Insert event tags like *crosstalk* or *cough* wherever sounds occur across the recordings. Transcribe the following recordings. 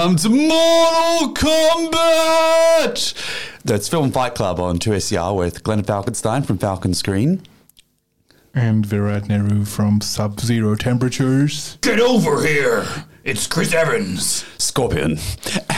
Welcome to Mortal Kombat! That's Film Fight Club on 2SER with Glenn Falkenstein from Falcon Screen. And Virat Nehru from Sub Zero Temperatures. Get over here! It's Chris Evans. Scorpion.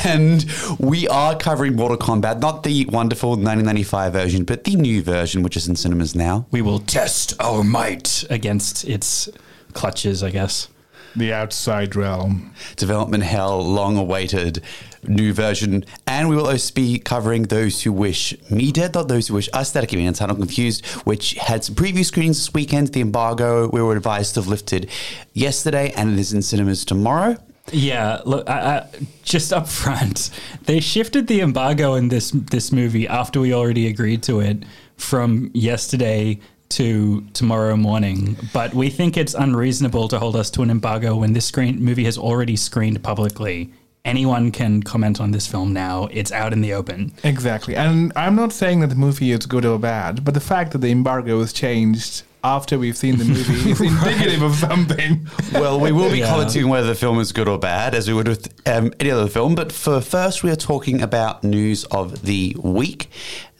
And we are covering Mortal Kombat, not the wonderful 1995 version, but the new version, which is in cinemas now. We will test our might. against its clutches, I guess. The Outside Realm. Development hell, long awaited new version. And we will also be covering Those Who Wish Me Dead, not Those Who Wish Us Dead. I keep getting entitled confused, which had some preview screenings this weekend. The embargo we were advised to have lifted yesterday, and it is in cinemas tomorrow. Yeah, look, I, I, just up front, they shifted the embargo in this this movie after we already agreed to it from yesterday to tomorrow morning. But we think it's unreasonable to hold us to an embargo when this screen movie has already screened publicly. Anyone can comment on this film now. It's out in the open. Exactly. And I'm not saying that the movie is good or bad, but the fact that the embargo was changed after we've seen the movie is *laughs* indicative of something. Well, we will be Yeah. commenting whether the film is good or bad, as we would with um, any other film. But for first, we are talking about news of the week.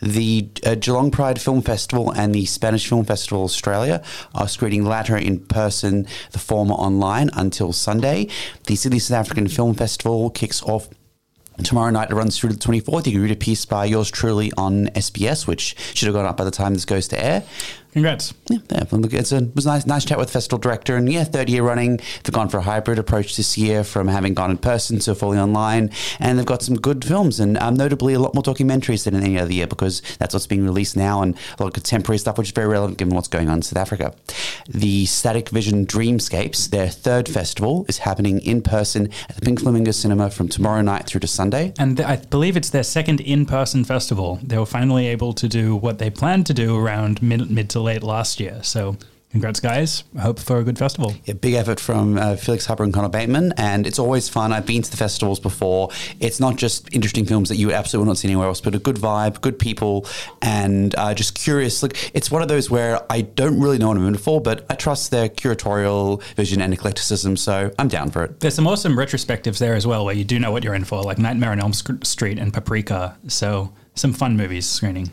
The uh, Geelong Pride Film Festival and the Spanish Film Festival Australia are screening the latter in person, the former online until Sunday. The Sydney South African Film Festival kicks off Tomorrow night it runs through to the 24th. You can read a piece by yours truly on SBS, which should have gone up by the time this goes to air. Congrats. Yeah, yeah. it's a, it was a nice, nice chat with the festival director, and yeah, third year running. They've gone for a hybrid approach this year, from having gone in person to fully online, and they've got some good films, and um, notably a lot more documentaries than in any other year because that's what's being released now, and a lot of contemporary stuff, which is very relevant given what's going on in South Africa. The Static Vision Dreamscapes, their third festival, is happening in person at the Pink Flamingo Cinema from tomorrow night through to Sunday. And th- I believe it's their second in person festival. They were finally able to do what they planned to do around mid, mid to late last year. So, congrats, guys. I hope for a good festival. a big effort from uh, Felix Harper and Connor Bateman, and it's always fun. I've been to the festivals before. It's not just interesting films that you would absolutely not see anywhere else, but a good vibe, good people, and uh, just curious. Look, it's one of those where I don't really know what I'm in for, but I trust their curatorial vision and eclecticism, so I'm down for it. There's some awesome retrospectives there as well, where you do know what you're in for, like Nightmare on Elm Street and Paprika. So, some fun movies screening.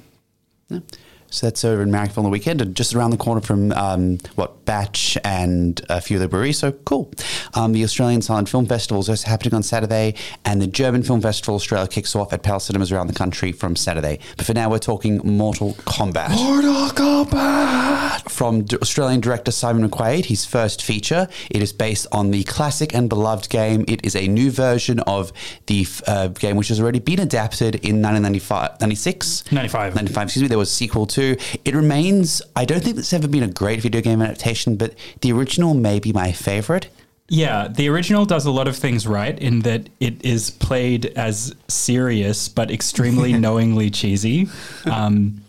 So that's over in Marrickville on the weekend, and just around the corner from um, what Batch and a few other breweries. So cool. Um, the Australian Silent Film Festival is also happening on Saturday, and the German Film Festival Australia kicks off at Palace Cinemas around the country from Saturday. But for now, we're talking Mortal Kombat. Mortal Kombat! From D- Australian director Simon McQuoid, his first feature. It is based on the classic and beloved game. It is a new version of the uh, game which has already been adapted in 1995, 96. 95. 95, excuse me. There was a sequel to. It remains, I don't think it's ever been a great video game adaptation, but the original may be my favorite. Yeah, the original does a lot of things right in that it is played as serious but extremely *laughs* knowingly cheesy. Um,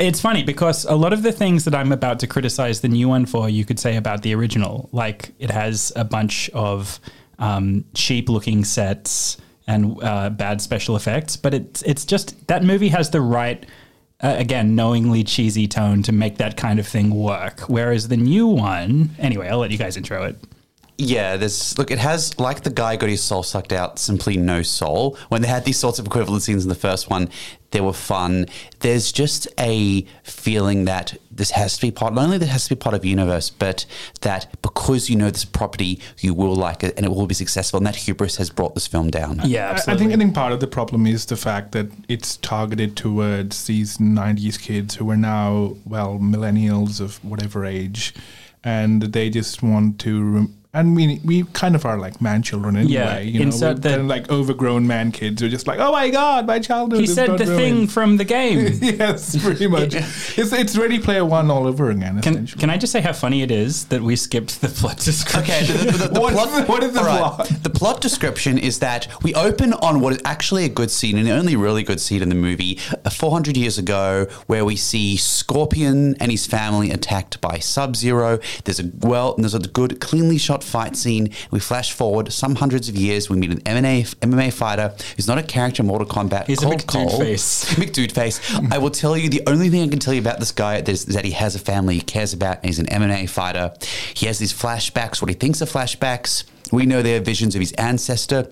it's funny because a lot of the things that I'm about to criticize the new one for, you could say about the original. Like it has a bunch of um, cheap looking sets and uh, bad special effects, but it's it's just that movie has the right. Uh, again, knowingly cheesy tone to make that kind of thing work. Whereas the new one, anyway, I'll let you guys intro it. Yeah, there's look. It has like the guy got his soul sucked out. Simply no soul. When they had these sorts of equivalent scenes in the first one, they were fun. There's just a feeling that this has to be part. Not only that it has to be part of the universe, but that because you know this property, you will like it and it will be successful. And that hubris has brought this film down. Yeah, I- I think I think part of the problem is the fact that it's targeted towards these '90s kids who are now well millennials of whatever age, and they just want to. Rem- and we we kind of are like man children anyway. Yeah, you know, insert we're the- kind of like overgrown man kids who are just like, oh my god, my childhood. he is said not the ruined." thing from the game. *laughs* yes, pretty much. it's it's Ready Player One all over again. Can, essentially. can I just say how funny it is that we skipped the plot description? Okay, the, the- the *laughs* What is plot, the- what is the all right, plot? The plot description is that we open on what is actually a good scene, and the only really good scene in the movie, uh, 400 years ago, where we see Scorpion and his family attacked by Sub Zero. There's a well, there's a good, cleanly shot fight scene. We flash forward some hundreds of years. We meet an MMA, MMA fighter who's not a character in Mortal Kombat. He's a McDude Cole. face. *laughs* McDude face. *laughs* I will tell you the only thing I can tell you about this guy is that he has a family he cares about and he's an MMA fighter. He has these flashbacks, what he thinks are flashbacks. We know they're visions of his ancestor.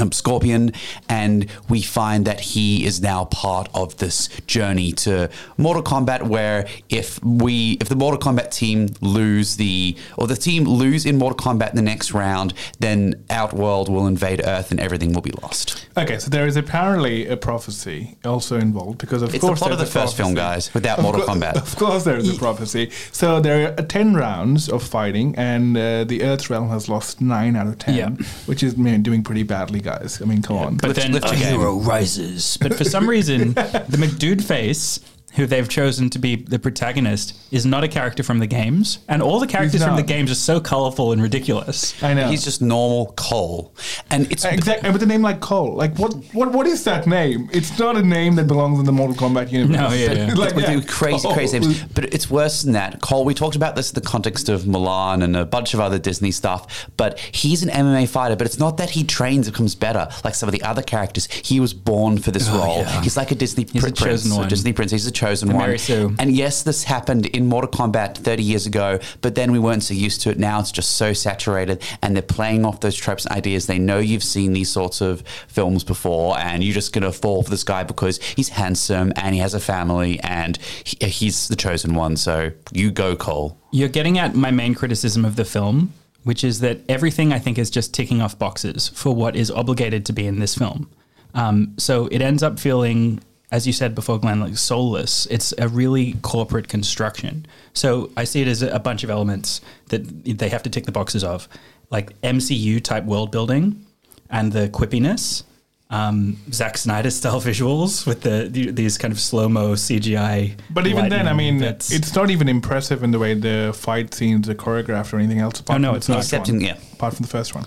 Um, Scorpion, and we find that he is now part of this journey to Mortal Kombat. Where if we, if the Mortal Kombat team lose the, or the team lose in Mortal Kombat in the next round, then Outworld will invade Earth and everything will be lost. Okay, so there is apparently a prophecy also involved because of It's the course plot of there's the first film, guys, without *laughs* Of Mortal cour- Kombat. Of course, there is a prophecy. So there are ten rounds of fighting, and uh, the Earth realm has lost nine out of ten, Yeah. which is doing pretty badly, guys. I mean, come on. But then lift A hero rises. But for some reason, *laughs* the McDude face, who they've chosen to be the protagonist, is not a character from the games. And all the characters from the games are so colorful and ridiculous. I know. He's just normal Cole, and it's Exactly, with a name like Cole, like what, what, what is that name? It's not a name that belongs in the Mortal Kombat universe. No, yeah, *laughs* yeah. like, with yeah, the crazy, Cole. crazy names. But it's worse than that. Cole, we talked about this in the context of Mulan and a bunch of other Disney stuff, but he's an MMA fighter, but it's not that he trains and becomes better like some of the other characters. He was born for this oh, role. He's like a Disney He's pri- a prince, chosen a one. Disney prince. He's a chosen The one. Mary Sue. And yes, this happened in Mortal Kombat 30 years ago, but then we weren't so used to it. Now it's just so saturated, and they're playing off those tropes and ideas. They know you've seen these sorts of films before, and you're just going to fall for this guy because he's handsome and he has a family and he, he's the chosen one. So you go, Cole. You're getting at my main criticism of the film, which is that everything I think is just ticking off boxes for what is obligated to be in this film. Um, so it ends up feeling, as you said before, Glenn, like soulless. It's a really corporate construction. So I see it as a bunch of elements that they have to tick the boxes of, like MCU type world building and the quippiness. Um, Zack Snyder style *laughs* visuals with the, the these kind of slow mo CGI. But even then, I mean, bits. it's not even impressive in the way the fight scenes are choreographed or anything else. Apart Oh, no, from it's the not. first Except one, yeah. apart from the first one,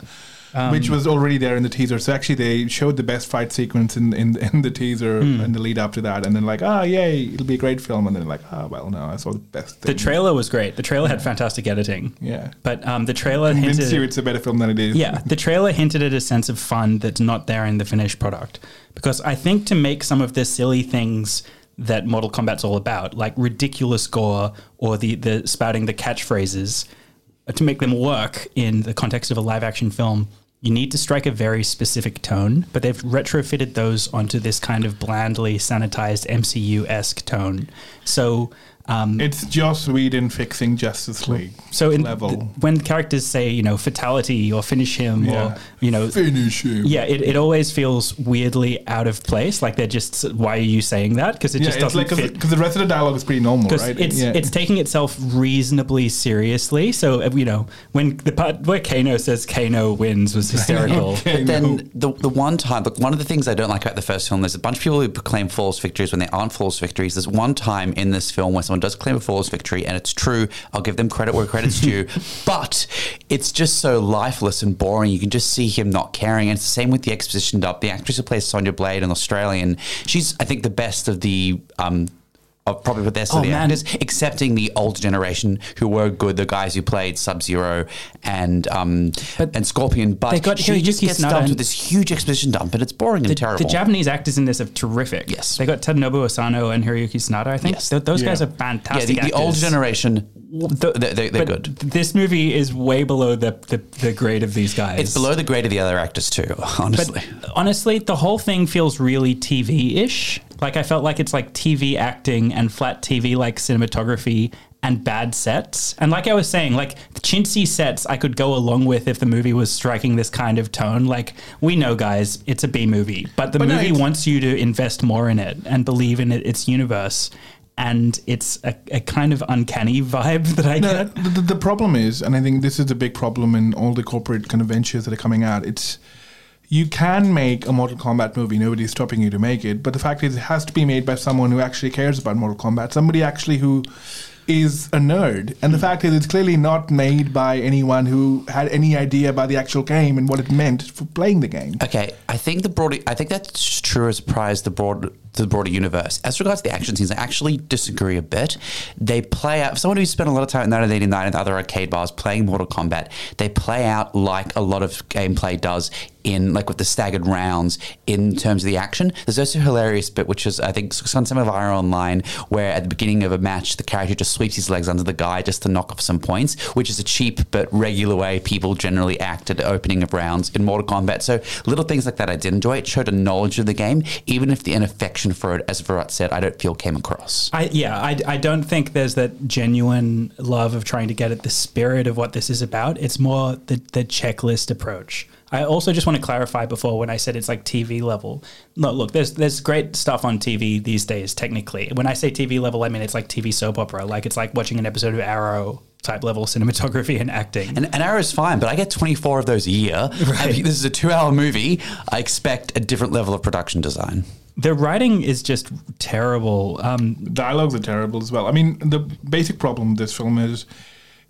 which was already there in the teaser. So actually, they showed the best fight sequence in in, *laughs* in the teaser Hmm. and the lead up to that, and then like, ah, yay, it'll be a great film, and then like, ah, well, no, I saw the best. The trailer was great. The trailer had fantastic editing. Yeah. But um, the trailer convince hinted. you it's a better film than it is. yeah, the trailer hinted at a sense of fun that's not there in the finished product. Because I think to make some of the silly things that Mortal Kombat's all about, like ridiculous gore or the, the spouting the catchphrases, uh, to make them work in the context of a live action film, you need to strike a very specific tone. But they've retrofitted those onto this kind of blandly sanitized MCU esque tone. So. Um, It's Joss Whedon fixing Justice League. so in level. th- when characters say, you know, fatality or finish him Yeah. or, you know, Finish him. yeah, it, it always feels weirdly out of place. Like they're just, why are you saying that? Because it Yeah, just doesn't like fit. because the rest of the dialogue is pretty normal, right? it's yeah. it's taking itself reasonably seriously. So uh, you know when the part where Kano says Kano wins was hysterical. *laughs* But then the, the one time, look, one of the things I don't like about the first film, there's a bunch of people who proclaim false victories when they aren't false victories. There's one time in this film where someone does claim a flawless victory, and it's true. I'll give them credit where credit's due, *laughs* but it's just so lifeless and boring. You can just see him not caring. And it's the same with the exposition dub. The actress who plays Sonya Blade, an Australian, she's, I think, the best of the. Um, of probably the best Oh, of the man. actors, excepting the older generation who were good, the guys who played Sub Zero and um, But and Scorpion. But they got she just gets Sanada dumped with this huge exposition dump, and it's boring and The, terrible. the Japanese actors in this are terrific. Yes. they got Tadanobu Asano and Hiroyuki Sanada. I think Yes. Th- those Yeah. guys are yeah, fantastic. the, the older generation, The- they, they, they're but good. This movie is way below the, the, the grade of these guys. It's below the grade of the other actors too, *laughs* honestly. But honestly, the whole thing feels really TV ish. Like I felt like it's like TV acting and flat TV like cinematography and bad sets. And like I was saying, like the chintzy sets I could go along with if the movie was striking this kind of tone. Like we know, guys, it's a B movie, but the But movie it's- wants you to invest more in it and believe in it, its universe. And it's a, a kind of uncanny *laughs* vibe that I No, get. the, the, the problem is, and I think this is the big problem in all the corporate kind of ventures that are coming out. It's you can make a Mortal Kombat movie. Nobody's stopping you to make it. But the fact is, it has to be made by someone who actually cares about Mortal Kombat. Somebody actually who is a nerd. And the fact is, it's clearly not made by anyone who had any idea about the actual game and what it meant for playing the game. Okay, I think the broad. I think that's true as as the broad the broader universe. As regards to the action scenes, I actually disagree a bit. They play out, for someone who's spent a lot of time in 1989 and other arcade bars playing Mortal Kombat, they play out like a lot of gameplay does in like with the staggered rounds in terms of the action. There's also a hilarious bit, which is I think on some of our online, where at the beginning of a match, the character just sweeps his legs under the guy just to knock off some points, which is a cheap but regular way people generally act at the opening of rounds in Mortal Kombat. So little things like that I did enjoy. It showed a knowledge of the game, even if the an for it, as Virat said, I don't feel came across. I, yeah, I, I don't think there's that genuine love of trying to get at the spirit of what this is about. It's more the, the checklist approach. I also just want to clarify before when I said it's like TV level. No, look, there's there's great stuff on TV these days. Technically, when I say TV level, I mean it's like TV soap opera. Like it's like watching an episode of Arrow type level cinematography and acting. And, and Arrow's fine, but I get 24 of those a year. *laughs* Right. This is a two hour movie. I expect a different level of production design. The writing is just terrible. Um, dialogues are terrible as well. I mean, the basic problem with this film is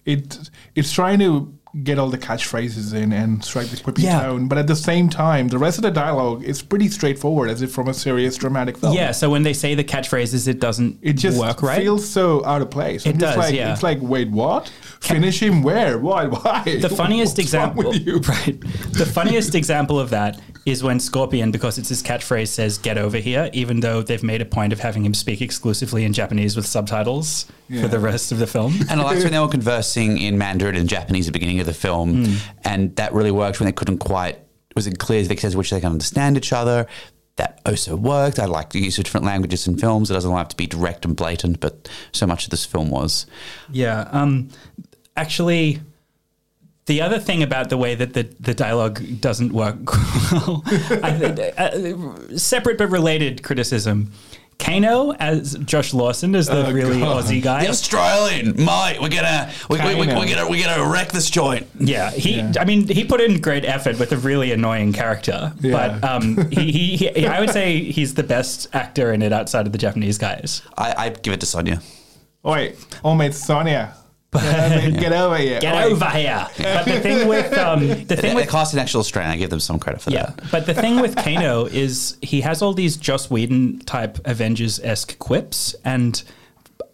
it it's trying to get all the catchphrases in and strike the quippy Yeah. tone, but at the same time, the rest of the dialogue is pretty straightforward, as if from a serious dramatic film. yeah, so when they say the catchphrases, it doesn't It just work right. feels so out of place. It I'm does, like, yeah. It's like, wait, what? Finish him where? Why? Why? the *laughs* funniest What's example, *laughs* right? The funniest example of that is when Scorpion, because it's his catchphrase, says "Get over here," even though they've made a point of having him speak exclusively in Japanese with subtitles Yeah. for the rest of the film. *laughs* And I liked when they were conversing in Mandarin and Japanese at the beginning of the film. Hmm. And that really worked when they couldn't quite, Was it clear the extent to which they can understand each other. That also worked. I like the use of different languages in films. It doesn't have to be direct and blatant, but so much of this film was. Yeah. Um, actually, the other thing about the way that the, the dialogue doesn't work *laughs* well, I, uh, separate but related criticism. Kano as Josh Lawson is the Oh, really God. Aussie guy. The Australian, mate, we're gonna we, we, we, we're gonna we're gonna wreck this joint. Yeah, he. I mean, he put in great effort with a really annoying character, Yeah. but um, he, he, he. I would say he's the best actor in it outside of the Japanese guys. I, I'd give it to Sonya. Wait, oh mate, Sonya, get *laughs* over, get over here. Get Wait, over here! But the thing with um, the thing they with cast an actual Australian. I give them some credit for yeah, that. but the thing with Kano is he has all these Joss Whedon type Avengers esque quips, and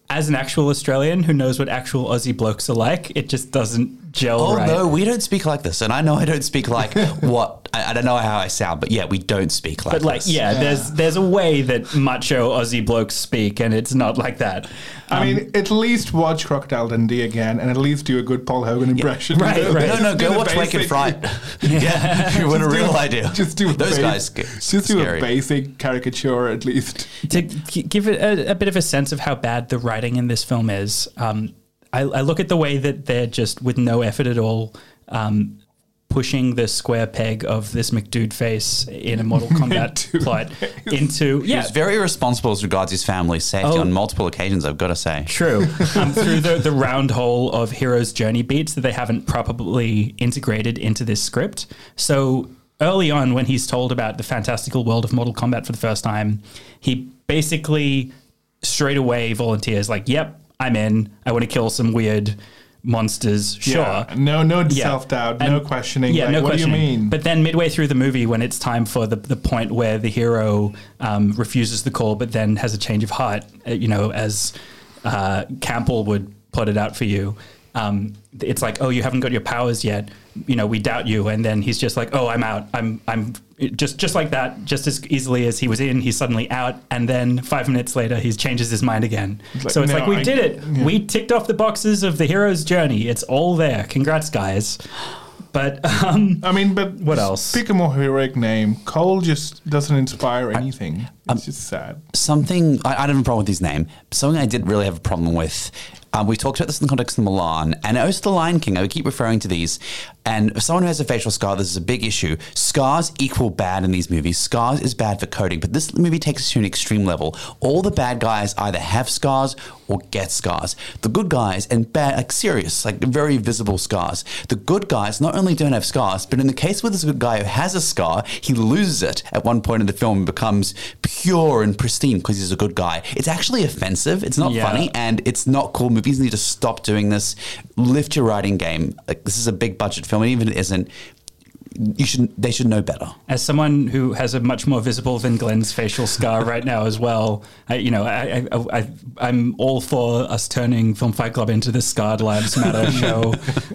as an actual Australian who knows what actual Aussie blokes are like, it just doesn't gel Oh right. no, we don't speak like this, and I know I don't speak like *laughs* what I, I don't know how I sound, but yeah, we don't speak like But like, this. yeah, there's there's a way that macho Aussie blokes speak, and it's not like that. I mean, at least watch Crocodile Dundee again, and at least do a good Paul Hogan impression. right, right. No, no, go the watch Wake and basic- Fright. *laughs* yeah, *laughs* you want a real idea. Just do those base- guys. sca- Just do a basic caricature at least. to give it a, a bit of a sense of how bad the writing in this film is, um, I, I look at the way that they're just with no effort at all. Um, Pushing the square peg of this McDude face in a Mortal Kombat plot into yeah, was very responsible as regards his family's safety Oh. on multiple occasions. I've got to say. True. *laughs* Um, through the, the round hole of hero's journey beats that they haven't properly integrated into this script. So early on, when he's told about the fantastical world of Mortal Kombat for the first time, he basically straight away volunteers, like, yep, I'm in. I want to kill some weird monsters. Sure. Yeah. No, no Yeah. self doubt, no questioning. Yeah, like, no what questioning. do you mean? But then midway through the movie, when it's time for the, the point where the hero um, refuses the call, but then has a change of heart, uh, you know, as uh, Campbell would plot it out for you, um, it's like, oh, you haven't got your powers yet. You know, we doubt you. And then he's just like, oh, I'm out. I'm, I'm just, just like that, just as easily as he was in, he's suddenly out. And then five minutes later, he changes his mind again. like, so it's no, like, we I- did it. yeah. We ticked off the boxes of the hero's journey. It's all there. Congrats, guys. But um, I mean, but What else? Pick a more heroic name. Cole just doesn't inspire anything. Um, It's just sad. something I, I don't have a problem with his name. Something I did really have a problem with. Um, we talked about this in the context of Mulan and also the Lion King. I would keep referring to these. And someone who has a facial scar, this is a big issue. Scars equal bad in these movies. Scars is bad for coding, but this movie takes it to an extreme level. All the bad guys either have scars or get scars. The good guys and bad, like serious, like very visible scars. The good guys not only don't have scars, but in the case with this good guy who has a scar, he loses it at one point in the film and becomes pure and pristine because he's a good guy. It's actually offensive. It's not Yeah. funny and it's not cool. Movies need to stop doing this. Lift your writing game. Like this is a big budget film, and even if it isn't. you should they should know better. As someone who has a much more visible than Glenn's facial scar *laughs* right now as well, I, you know, I, I, I, I'm all for us turning Film Fight Club into the Scarred Lives Matter *laughs* show.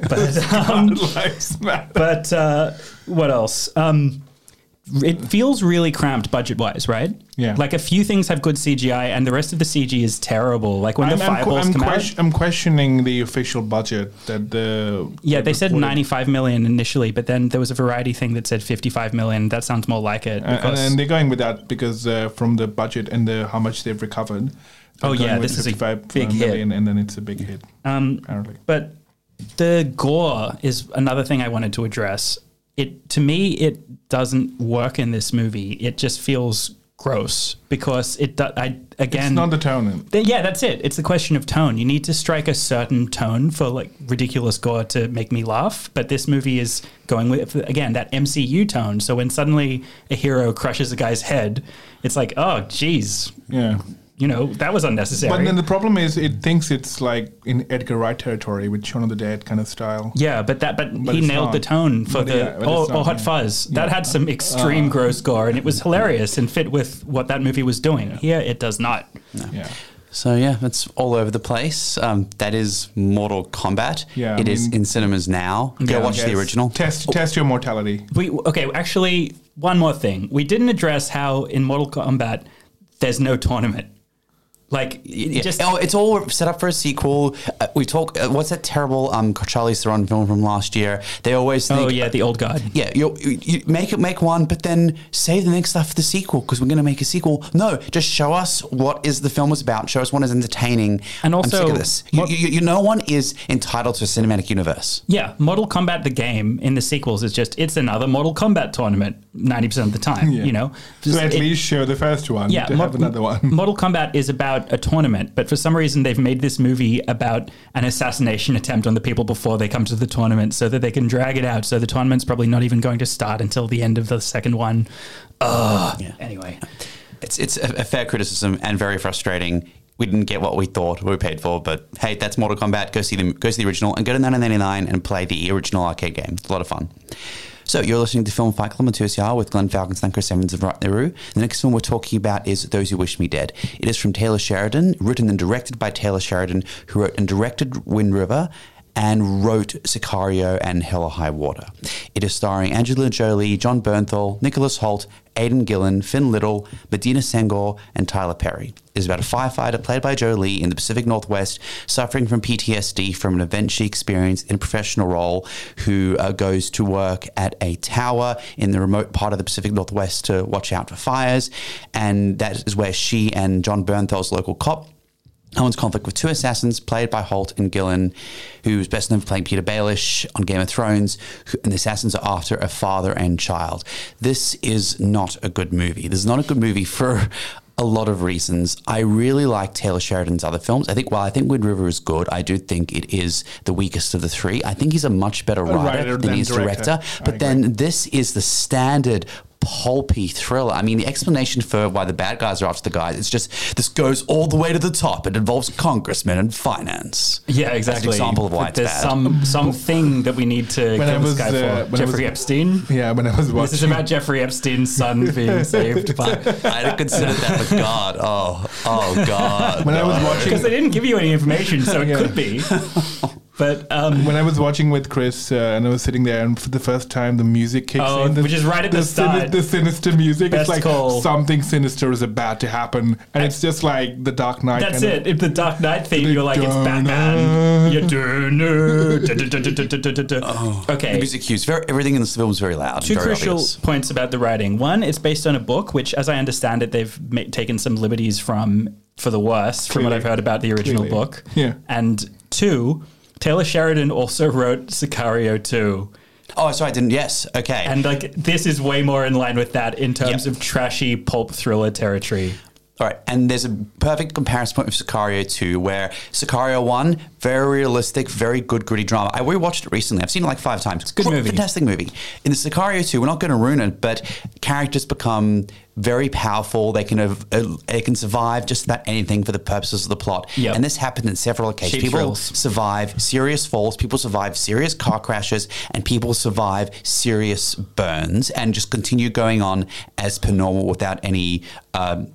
But, um, Lives matter. but uh, what else? Um, it feels really cramped budget wise, right? Yeah. Like a few things have good CGI, and the rest of the CG is terrible. Like when I'm, the I'm, fireballs I'm, come out. I'm questioning the official budget that the Yeah, that they said 95 million initially, but then there was a variety thing that said 55 million. That sounds more like it. Uh, and, and they're going with that because uh, from the budget and the how much they've recovered. Oh, yeah, this is a 55 big hit. and then it's a big hit. Um, apparently. But the gore is another thing I wanted to address. It to me, it doesn't work in this movie. It just feels gross because it. do- I again. It's not the tone. Th- yeah, that's it. It's the question of tone. You need to strike a certain tone for like ridiculous gore to make me laugh. But this movie is going with again that MCU tone. So when suddenly a hero crushes a guy's head, it's like, oh, geez, Yeah. You know, that was unnecessary. But then the problem is, it thinks it's like in Edgar Wright territory with Shaun of the Dead kind of style. yeah, but that but, But he nailed not. the tone for But the yeah, but or, it's or Hot yeah. Fuzz. That Yeah. had some extreme gross gore, and it was hilarious and fit with what that movie was doing. Here, it does not. Yeah. So yeah, that's all over the place. Um, that is Mortal Kombat. Yeah, I it is mean- in cinemas now. Go Yeah, watch the original. Test test your mortality. We okay. Actually, one more thing. We didn't address how in Mortal Kombat there's no tournament. Like it Yeah. just oh, it's all set up for a sequel. Uh, we talk. Uh, what's that terrible um, Charlize Theron film from last year? They always think, oh yeah, the old guard. yeah, you, you you make it make one, but then save the next stuff for the sequel because we're going to make a sequel. No, just show us what is the film was about. Show us what is entertaining. And I'm sick also, of this. You, what- you, you, no one is entitled to a cinematic universe. Yeah, Mortal Kombat the game in the sequels is just it's another Mortal Kombat tournament ninety percent of the time. Yeah. You know, So at it- least show the first one yeah, to Mor- have another one. Mortal Kombat is about a tournament, but for some reason they've made this movie about an assassination attempt on the people before they come to the tournament, so that they can drag it out. So the tournament's probably not even going to start until the end of the second one. Ugh. Anyway, It's it's a, a fair criticism and very frustrating. We didn't get what we thought we paid for, but hey, that's Mortal Kombat. Go see them. Go see the original and go to 1999 and play the original arcade game. It's a lot of fun. So you're listening to Film Fight Club on 2SR with Glenn and Chris Evans of Right the The next film we're talking about is Those Who Wish Me Dead. It is from Taylor Sheridan, written and directed by Taylor Sheridan, who wrote and directed Wind River and wrote Sicario and Hell or High Water. It is starring Angelina Jolie, Jon Bernthal, Nicholas Hoult, Aidan Gillen, Finn Little, Medina Senghore, and Tyler Perry. It is about a firefighter played by Jolie in the Pacific Northwest suffering from PTSD from an event she experienced in a professional role who uh, goes to work at a tower in the remote part of the Pacific Northwest to watch out for fires. And that is where she and Jon Bernthal's local cop Owen's conflict with two assassins played by Hoult and Gillen, who's best known for playing Petyr Baelish on Game of Thrones, and the assassins are after a father and child. This is not a good movie. This is not a good movie for a lot of reasons. I really like Taylor Sheridan's other films. I think while I think Wind River is good, I do think it is the weakest of the three. I think he's a much better writer, writer than than he is director. director. But then this is the standard pulpy thriller. I mean, the explanation for why the bad guys are after the guys, it's just this goes all the way to the top. It involves congressmen and finance. yeah, That's exactly. an example of why But it's there's bad. some something that we need to When I kill this guy uh, for. Jeffrey was- Epstein. Yeah, when I was watching. This is about Jeffrey Epstein's son being *laughs* saved by. I had considered that, but God, oh, oh God. when I was watching, Because they didn't give you any information, so it Yeah. could be. *laughs* But um, When I was watching with Chris uh, and I was sitting there, and for the first time, the music kicks Oh, in. The, which is right at the sini- start. the sinister music. Best it's like call. something sinister is about to happen, and it's just like the Dark Knight. that's kind it. Of, If the Dark Knight theme, you're like, it's Batman. You do *laughs* The music cues, very, everything in this film is very loud. Two very crucial obvious. points about the writing. One, it's based on a book, which, as I understand it, they've ma- taken some liberties from for the worse, from what I've heard about the original Clearly. book. Yeah. And two, Taylor Sheridan also wrote Sicario 2. Oh, sorry, I didn't. Yes, okay. And like this is way more in line with that in terms Yep. of trashy pulp thriller territory. All right, and there's a perfect comparison point with Sicario 2, where Sicario 1, very realistic, very good, gritty drama. I rewatched it recently. I've seen it like five times. It's a good movie. Fantastic movie. In the Sicario 2, we're not going to ruin it, but characters become very powerful. They can ev- uh, they can survive just about anything for the purposes of the plot. Yep. And this happened in several occasions. People thrills. survive serious falls, people survive serious car crashes, and people survive serious burns and just continue going on as per normal without any um,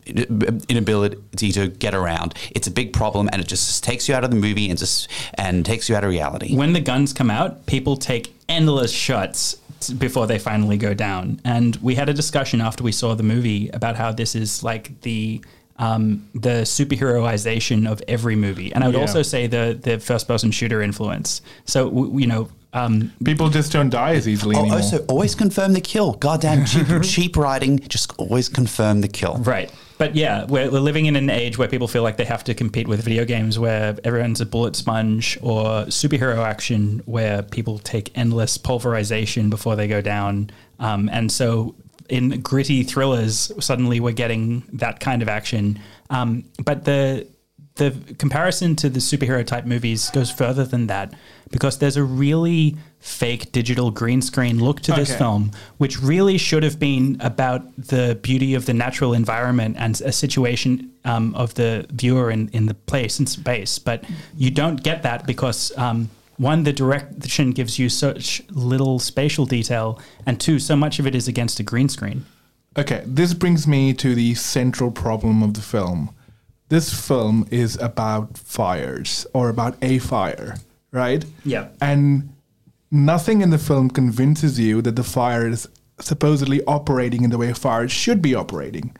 inability to get around. It's a big problem, and it just takes you out of the movie and just and takes you out of reality. when the guns come out, people take endless shots before they finally go down. And we had a discussion after we saw the movie about how this is like the um, the superheroization of every movie. And I would Yeah. also say the the first person shooter influence. So w- you know. Um, People just don't die as easily Oh, anymore. also, always confirm the kill. Goddamn cheap, *laughs* cheap writing. Just always confirm the kill. Right. But yeah, we're, we're living in an age where people feel like they have to compete with video games where everyone's a bullet sponge or superhero action where people take endless pulverization before they go down. Um, and so in gritty thrillers, suddenly we're getting that kind of action. Um, but the the comparison to the superhero type movies goes further than that because there's a really fake digital green screen look to this Okay. film, which really should have been about the beauty of the natural environment and a situation um, of the viewer in, in the place and space. But you don't get that because. Um, one, the direction gives you such little spatial detail, and two, so much of it is against a green screen. Okay, this brings me to the central problem of the film. This film is about fires or about a fire, right? Yeah. And nothing in the film convinces you that the fire is supposedly operating in the way fires should be operating.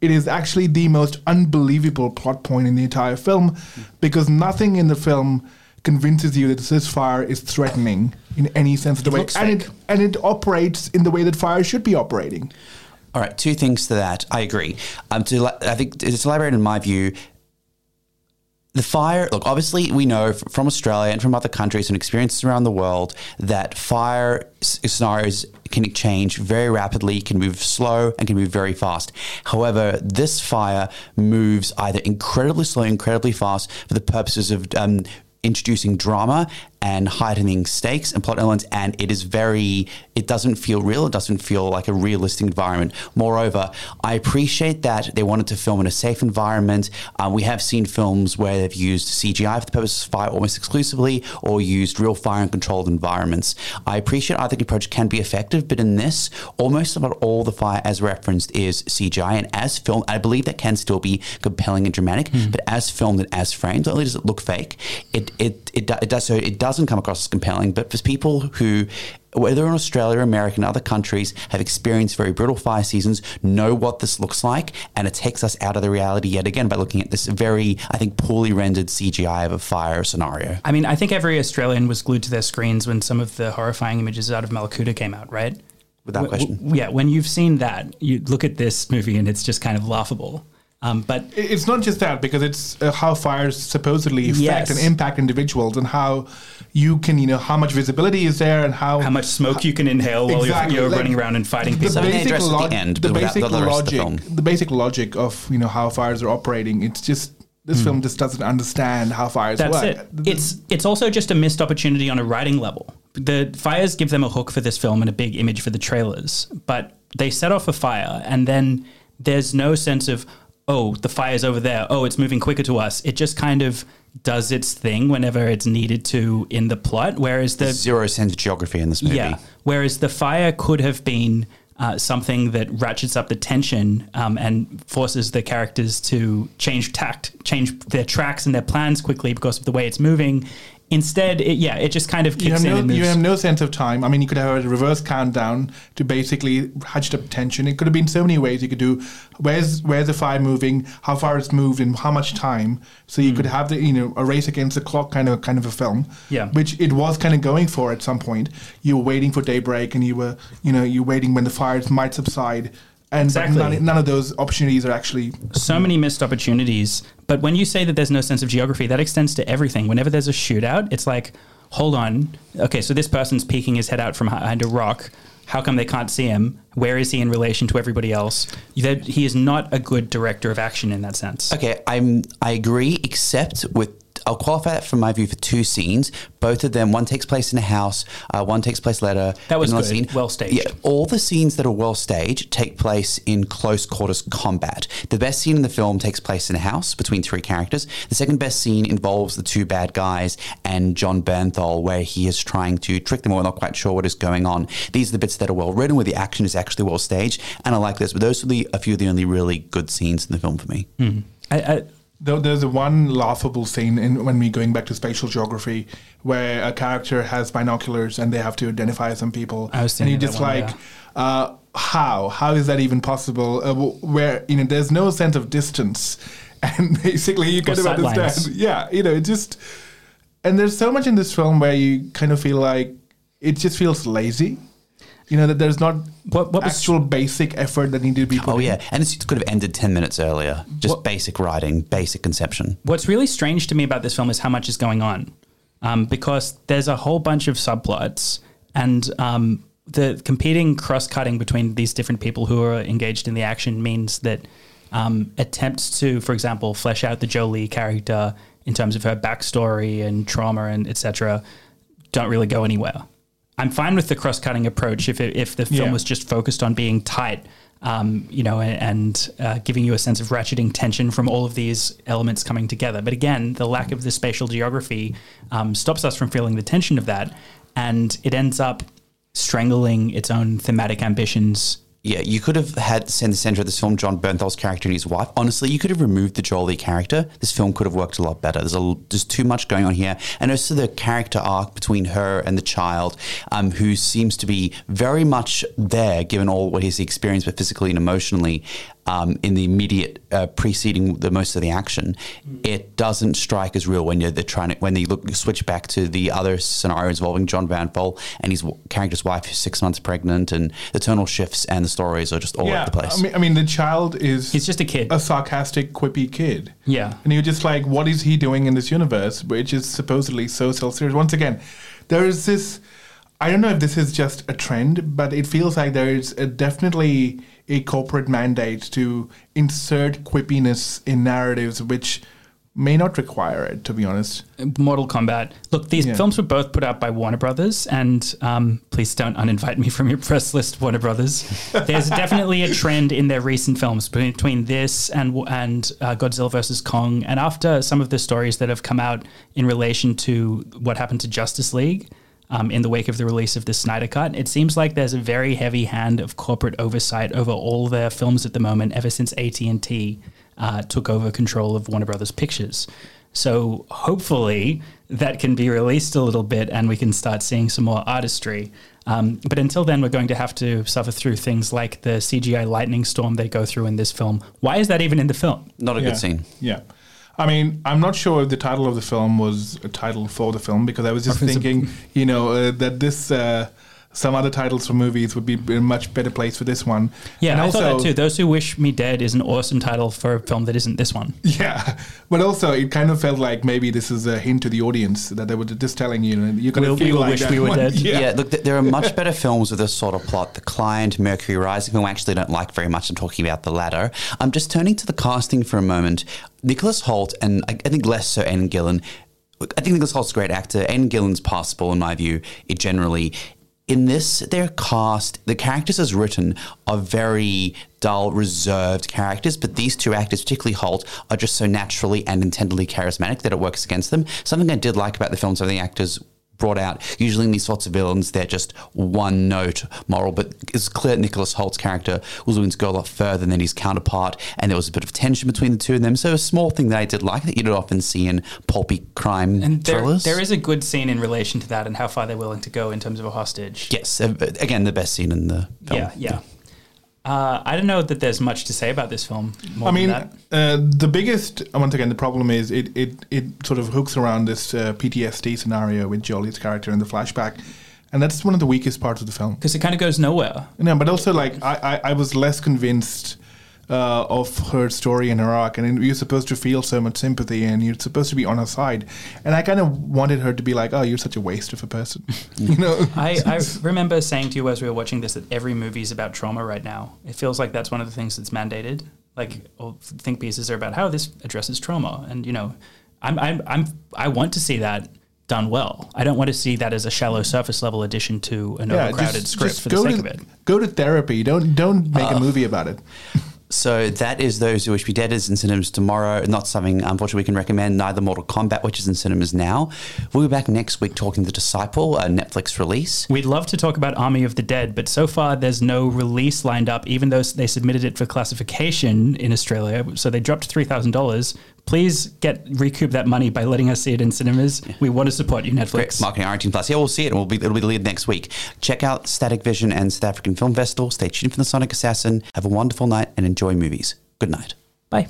It is actually the most unbelievable plot point in the entire film because nothing in the film convinces you that this fire is threatening in any sense of the It way. And it, and it operates in the way that fire should be operating. All right, two things to that. I agree. Um, to I think to elaborate in my view, the fire. Look, obviously, we know from Australia and from other countries and experiences around the world that fire scenarios can change very rapidly, can move slow, and can move very fast. However, this fire moves either incredibly slow, incredibly fast for the purposes of um, introducing drama and heightening stakes and plot elements and it is very it doesn't feel real it doesn't feel like a realistic environment. Moreover i appreciate that they wanted to film in a safe environment. Um, we have seen films where they've used cgi for the purpose of fire almost exclusively or used real fire and controlled environments. I appreciate i think the approach can be effective but in this almost about all the fire as referenced is cgi and as filmed i believe that can still be compelling and dramatic but as filmed and as framed not only does it look fake. It it it, it does so it doesn't come across as compelling but for people who whether in Australia, America, and other countries have experienced very brutal fire seasons, know what this looks like, and it takes us out of the reality yet again by looking at this very, I think, poorly rendered CGI of a fire scenario. I mean, I think every Australian was glued to their screens when some of the horrifying images out of Mallacoota came out, right? Without W- question. w- yeah, when you've seen that, you look at this movie and it's just kind of laughable. Um, but It's not just that because it's uh, how fires supposedly affect Yes. and impact individuals, and how you can, you know, how much visibility is there, and how how much smoke you can inhale while Exactly, you're, you're like, running around and fighting the people. So they basic, address it at the end, the basic the rest of the logic, the basic logic of you know how fires are operating. It's just this film just doesn't understand how fires That's work. it. It's it's also just a missed opportunity on a writing level. The fires give them a hook for this film and a big image for the trailers, but they set off a fire and then there's no sense of oh the fire's over there. Oh, it's moving quicker to us. It just kind of does its thing whenever it's needed to in the plot. Whereas the Zero sense of geography in this movie. yeah. Whereas the fire could have been uh, something that ratchets up the tension um, and forces the characters to change tact, change their tracks and their plans quickly because of the way it's moving. Instead, it, yeah, it just kind of you kicks have, in no, you have no sense of time. I mean, you could have a reverse countdown to basically hatchet up tension. It could have been so many ways. You could do where's where's the fire moving, how far it's moved, and how much time. So you could have the you know a race against the clock kind of kind of a film. Hmm. Yeah. which it was kind of going for at some point. You were waiting for daybreak, and you were you know you're waiting when the fires might subside. And Exactly. none, none of those opportunities are actually so many missed opportunities. But when you say that there's no sense of geography, that extends to everything. Whenever there's a shootout, it's like, hold on. Okay, so this person's peeking his head out from behind a rock. How come they can't see him? Where is he in relation to everybody else? He is not a good director of action in that sense. Okay, I'm I agree, except with I'll qualify that from my view for two scenes. Both of them, one takes place in a house, uh, one takes place later. That was good. Well staged. Yeah, all the scenes that are well staged take place in close quarters combat. The best scene in the film takes place in a house between three characters. The second best scene involves the two bad guys and Jon Bernthal, where he is trying to trick them or not quite sure what is going on. These are the bits that are well written, where the action is actually well staged, and I like this. But those are the a few of the only really good scenes in the film for me. I, I, Though there's a one laughable scene in when we going back to spatial geography where a character has binoculars and they have to identify some people. I was and you just one, like, uh, how? How is that even possible? Uh, where you know there's no sense of distance, *laughs* and basically you kind of sight lines. understand. Yeah, you know, it just and there's so much in this film where you kind of feel like it just feels lazy. You know that there's not What- what was- actual basic effort that needed to be put Oh in. yeah, and this could have ended ten minutes earlier. Just What- basic writing, basic conception. What's really strange to me about this film is how much is going on, um, because there's a whole bunch of subplots and um, the competing cross-cutting between these different people who are engaged in the action means that um, attempts to, for example, flesh out the Jolie character in terms of her backstory and trauma and etc. don't really go anywhere. I'm fine with the cross-cutting approach if it, if the film Yeah. was just focused on being tight, um, you know, and, and uh, giving you a sense of ratcheting tension from all of these elements coming together. But again, the lack of the spatial geography um, stops us from feeling the tension of that, and it ends up strangling its own thematic ambitions. Yeah, you could have had the center of this film Jon Bernthal's character and his wife. Honestly, you could have removed the Jolie character. This film could have worked a lot better. There's a, too much going on here, and also the character arc between her and the child, um, who seems to be very much there, given all what he's experienced, but physically and emotionally. Um, in the immediate uh, preceding the most of the action, it doesn't strike as real when you're they're trying to when they look switch back to the other scenarios involving John Van Vol and his w- character's wife who's six months pregnant, and the tonal shifts and the stories are just all over the place. I mean, I mean, the child is He's just a kid. a sarcastic, quippy kid. Yeah. and you're just like, what is he doing in this universe, which is supposedly so self-serious? Once again, there is this. I don't know if this is just a trend, but it feels like there is a, definitely a corporate mandate to insert quippiness in narratives, which may not require it. To be honest, Mortal Kombat. Look, these Yeah. films were both put out by Warner Brothers, and um, please don't uninvite me from your press list, Warner Brothers. *laughs* There's definitely a trend in their recent films between this and and uh, Godzilla versus Kong, and after some of the stories that have come out in relation to what happened to Justice League. Um, in the wake of the release of the Snyder Cut, it seems like there's a very heavy hand of corporate oversight over all their films at the moment. Ever since AT and T uh, took over control of Warner Brothers Pictures, so hopefully that can be released a little bit and we can start seeing some more artistry. Um, but until then, we're going to have to suffer through things like the CGI lightning storm they go through in this film. Why is that even in the film? Not a yeah. good scene. Yeah. I mean, I'm not sure if the title of the film was a title for the film because I was just thinking, you know, uh, that this uh, some other titles for movies would be a much better place for this one. Yeah, and I thought that too. Those Who Wish Me Dead is an awesome title for a film that isn't this one. Yeah, but also it kind of felt like maybe this is a hint to the audience that they were just telling you, and you're going to We'll- we feel will like wish that we were one. dead. *laughs* Yeah. Yeah, look, there are much *laughs* better films with this sort of plot. The Client, Mercury Rising, who I actually don't like very much. I'm talking about the latter. I'm just turning to the casting for a moment. Nicholas Hoult and I, I think less so Aidan Gillen. I think Nicholas Hoult's a great actor. Aidan Gillen's passable in my view. It generally. In this, their cast, the characters as written are very dull, reserved characters, but these two actors, particularly Hoult, are just so naturally and intensely charismatic that it works against them. Something I did like about the film, some of the actors brought out. Usually in these sorts of villains, they're just one note moral, but it's clear that Nicholas Hoult's character was willing to go a lot further than his counterpart, and there was a bit of tension between the two of them. So a small thing that I did like that you don't often see in pulpy crime And there, thrillers. there is a good scene in relation to that and how far they're willing to go in terms of a hostage. yes, uh, again the best scene in the film. Yeah, yeah. Uh, I don't know that there's much to say about this film. More I mean, than that. uh, the biggest once again the problem is it it, it sort of hooks around this uh, PTSD scenario with Jolie's character in the flashback, and that's one of the weakest parts of the film. because it kind of goes nowhere. No, but also like I, I, I was less convinced uh, of her story and her arc, and you're supposed to feel so much sympathy, and you're supposed to be on her side, and I kind of wanted her to be like, "Oh, you're such a waste of a person," *laughs* you know. I, I remember saying to you as we were watching this that every movie is about trauma right now. It feels like that's one of the things that's mandated. Like all think pieces are about how this addresses trauma, and you know, I'm, I'm, I'm, I want to see that done well. I don't want to see that as a shallow surface level addition to an overcrowded script for the sake to, of it. Go to therapy. Don't don't make Uh. a movie about it. *laughs* So that is Those Who Wish Be Dead is in cinemas tomorrow. Not something, unfortunately, we can recommend. Neither Mortal Kombat, which is in cinemas now. We'll be back next week talking The Disciple, a Netflix release. We'd love to talk about Army of the Dead, but so far there's no release lined up, even though they submitted it for classification in Australia. So they dropped $3,000. Please get recoup that money by letting us see it in cinemas. We want to support you, Netflix. Great. Marketing R18 Plus. Yeah, we'll see it. We'll be, it'll be the lead next week. Check out Static Vision and South African Film Festival. Stay tuned for The Sonic Assassin. Have a wonderful night and enjoy movies. Good night. Bye.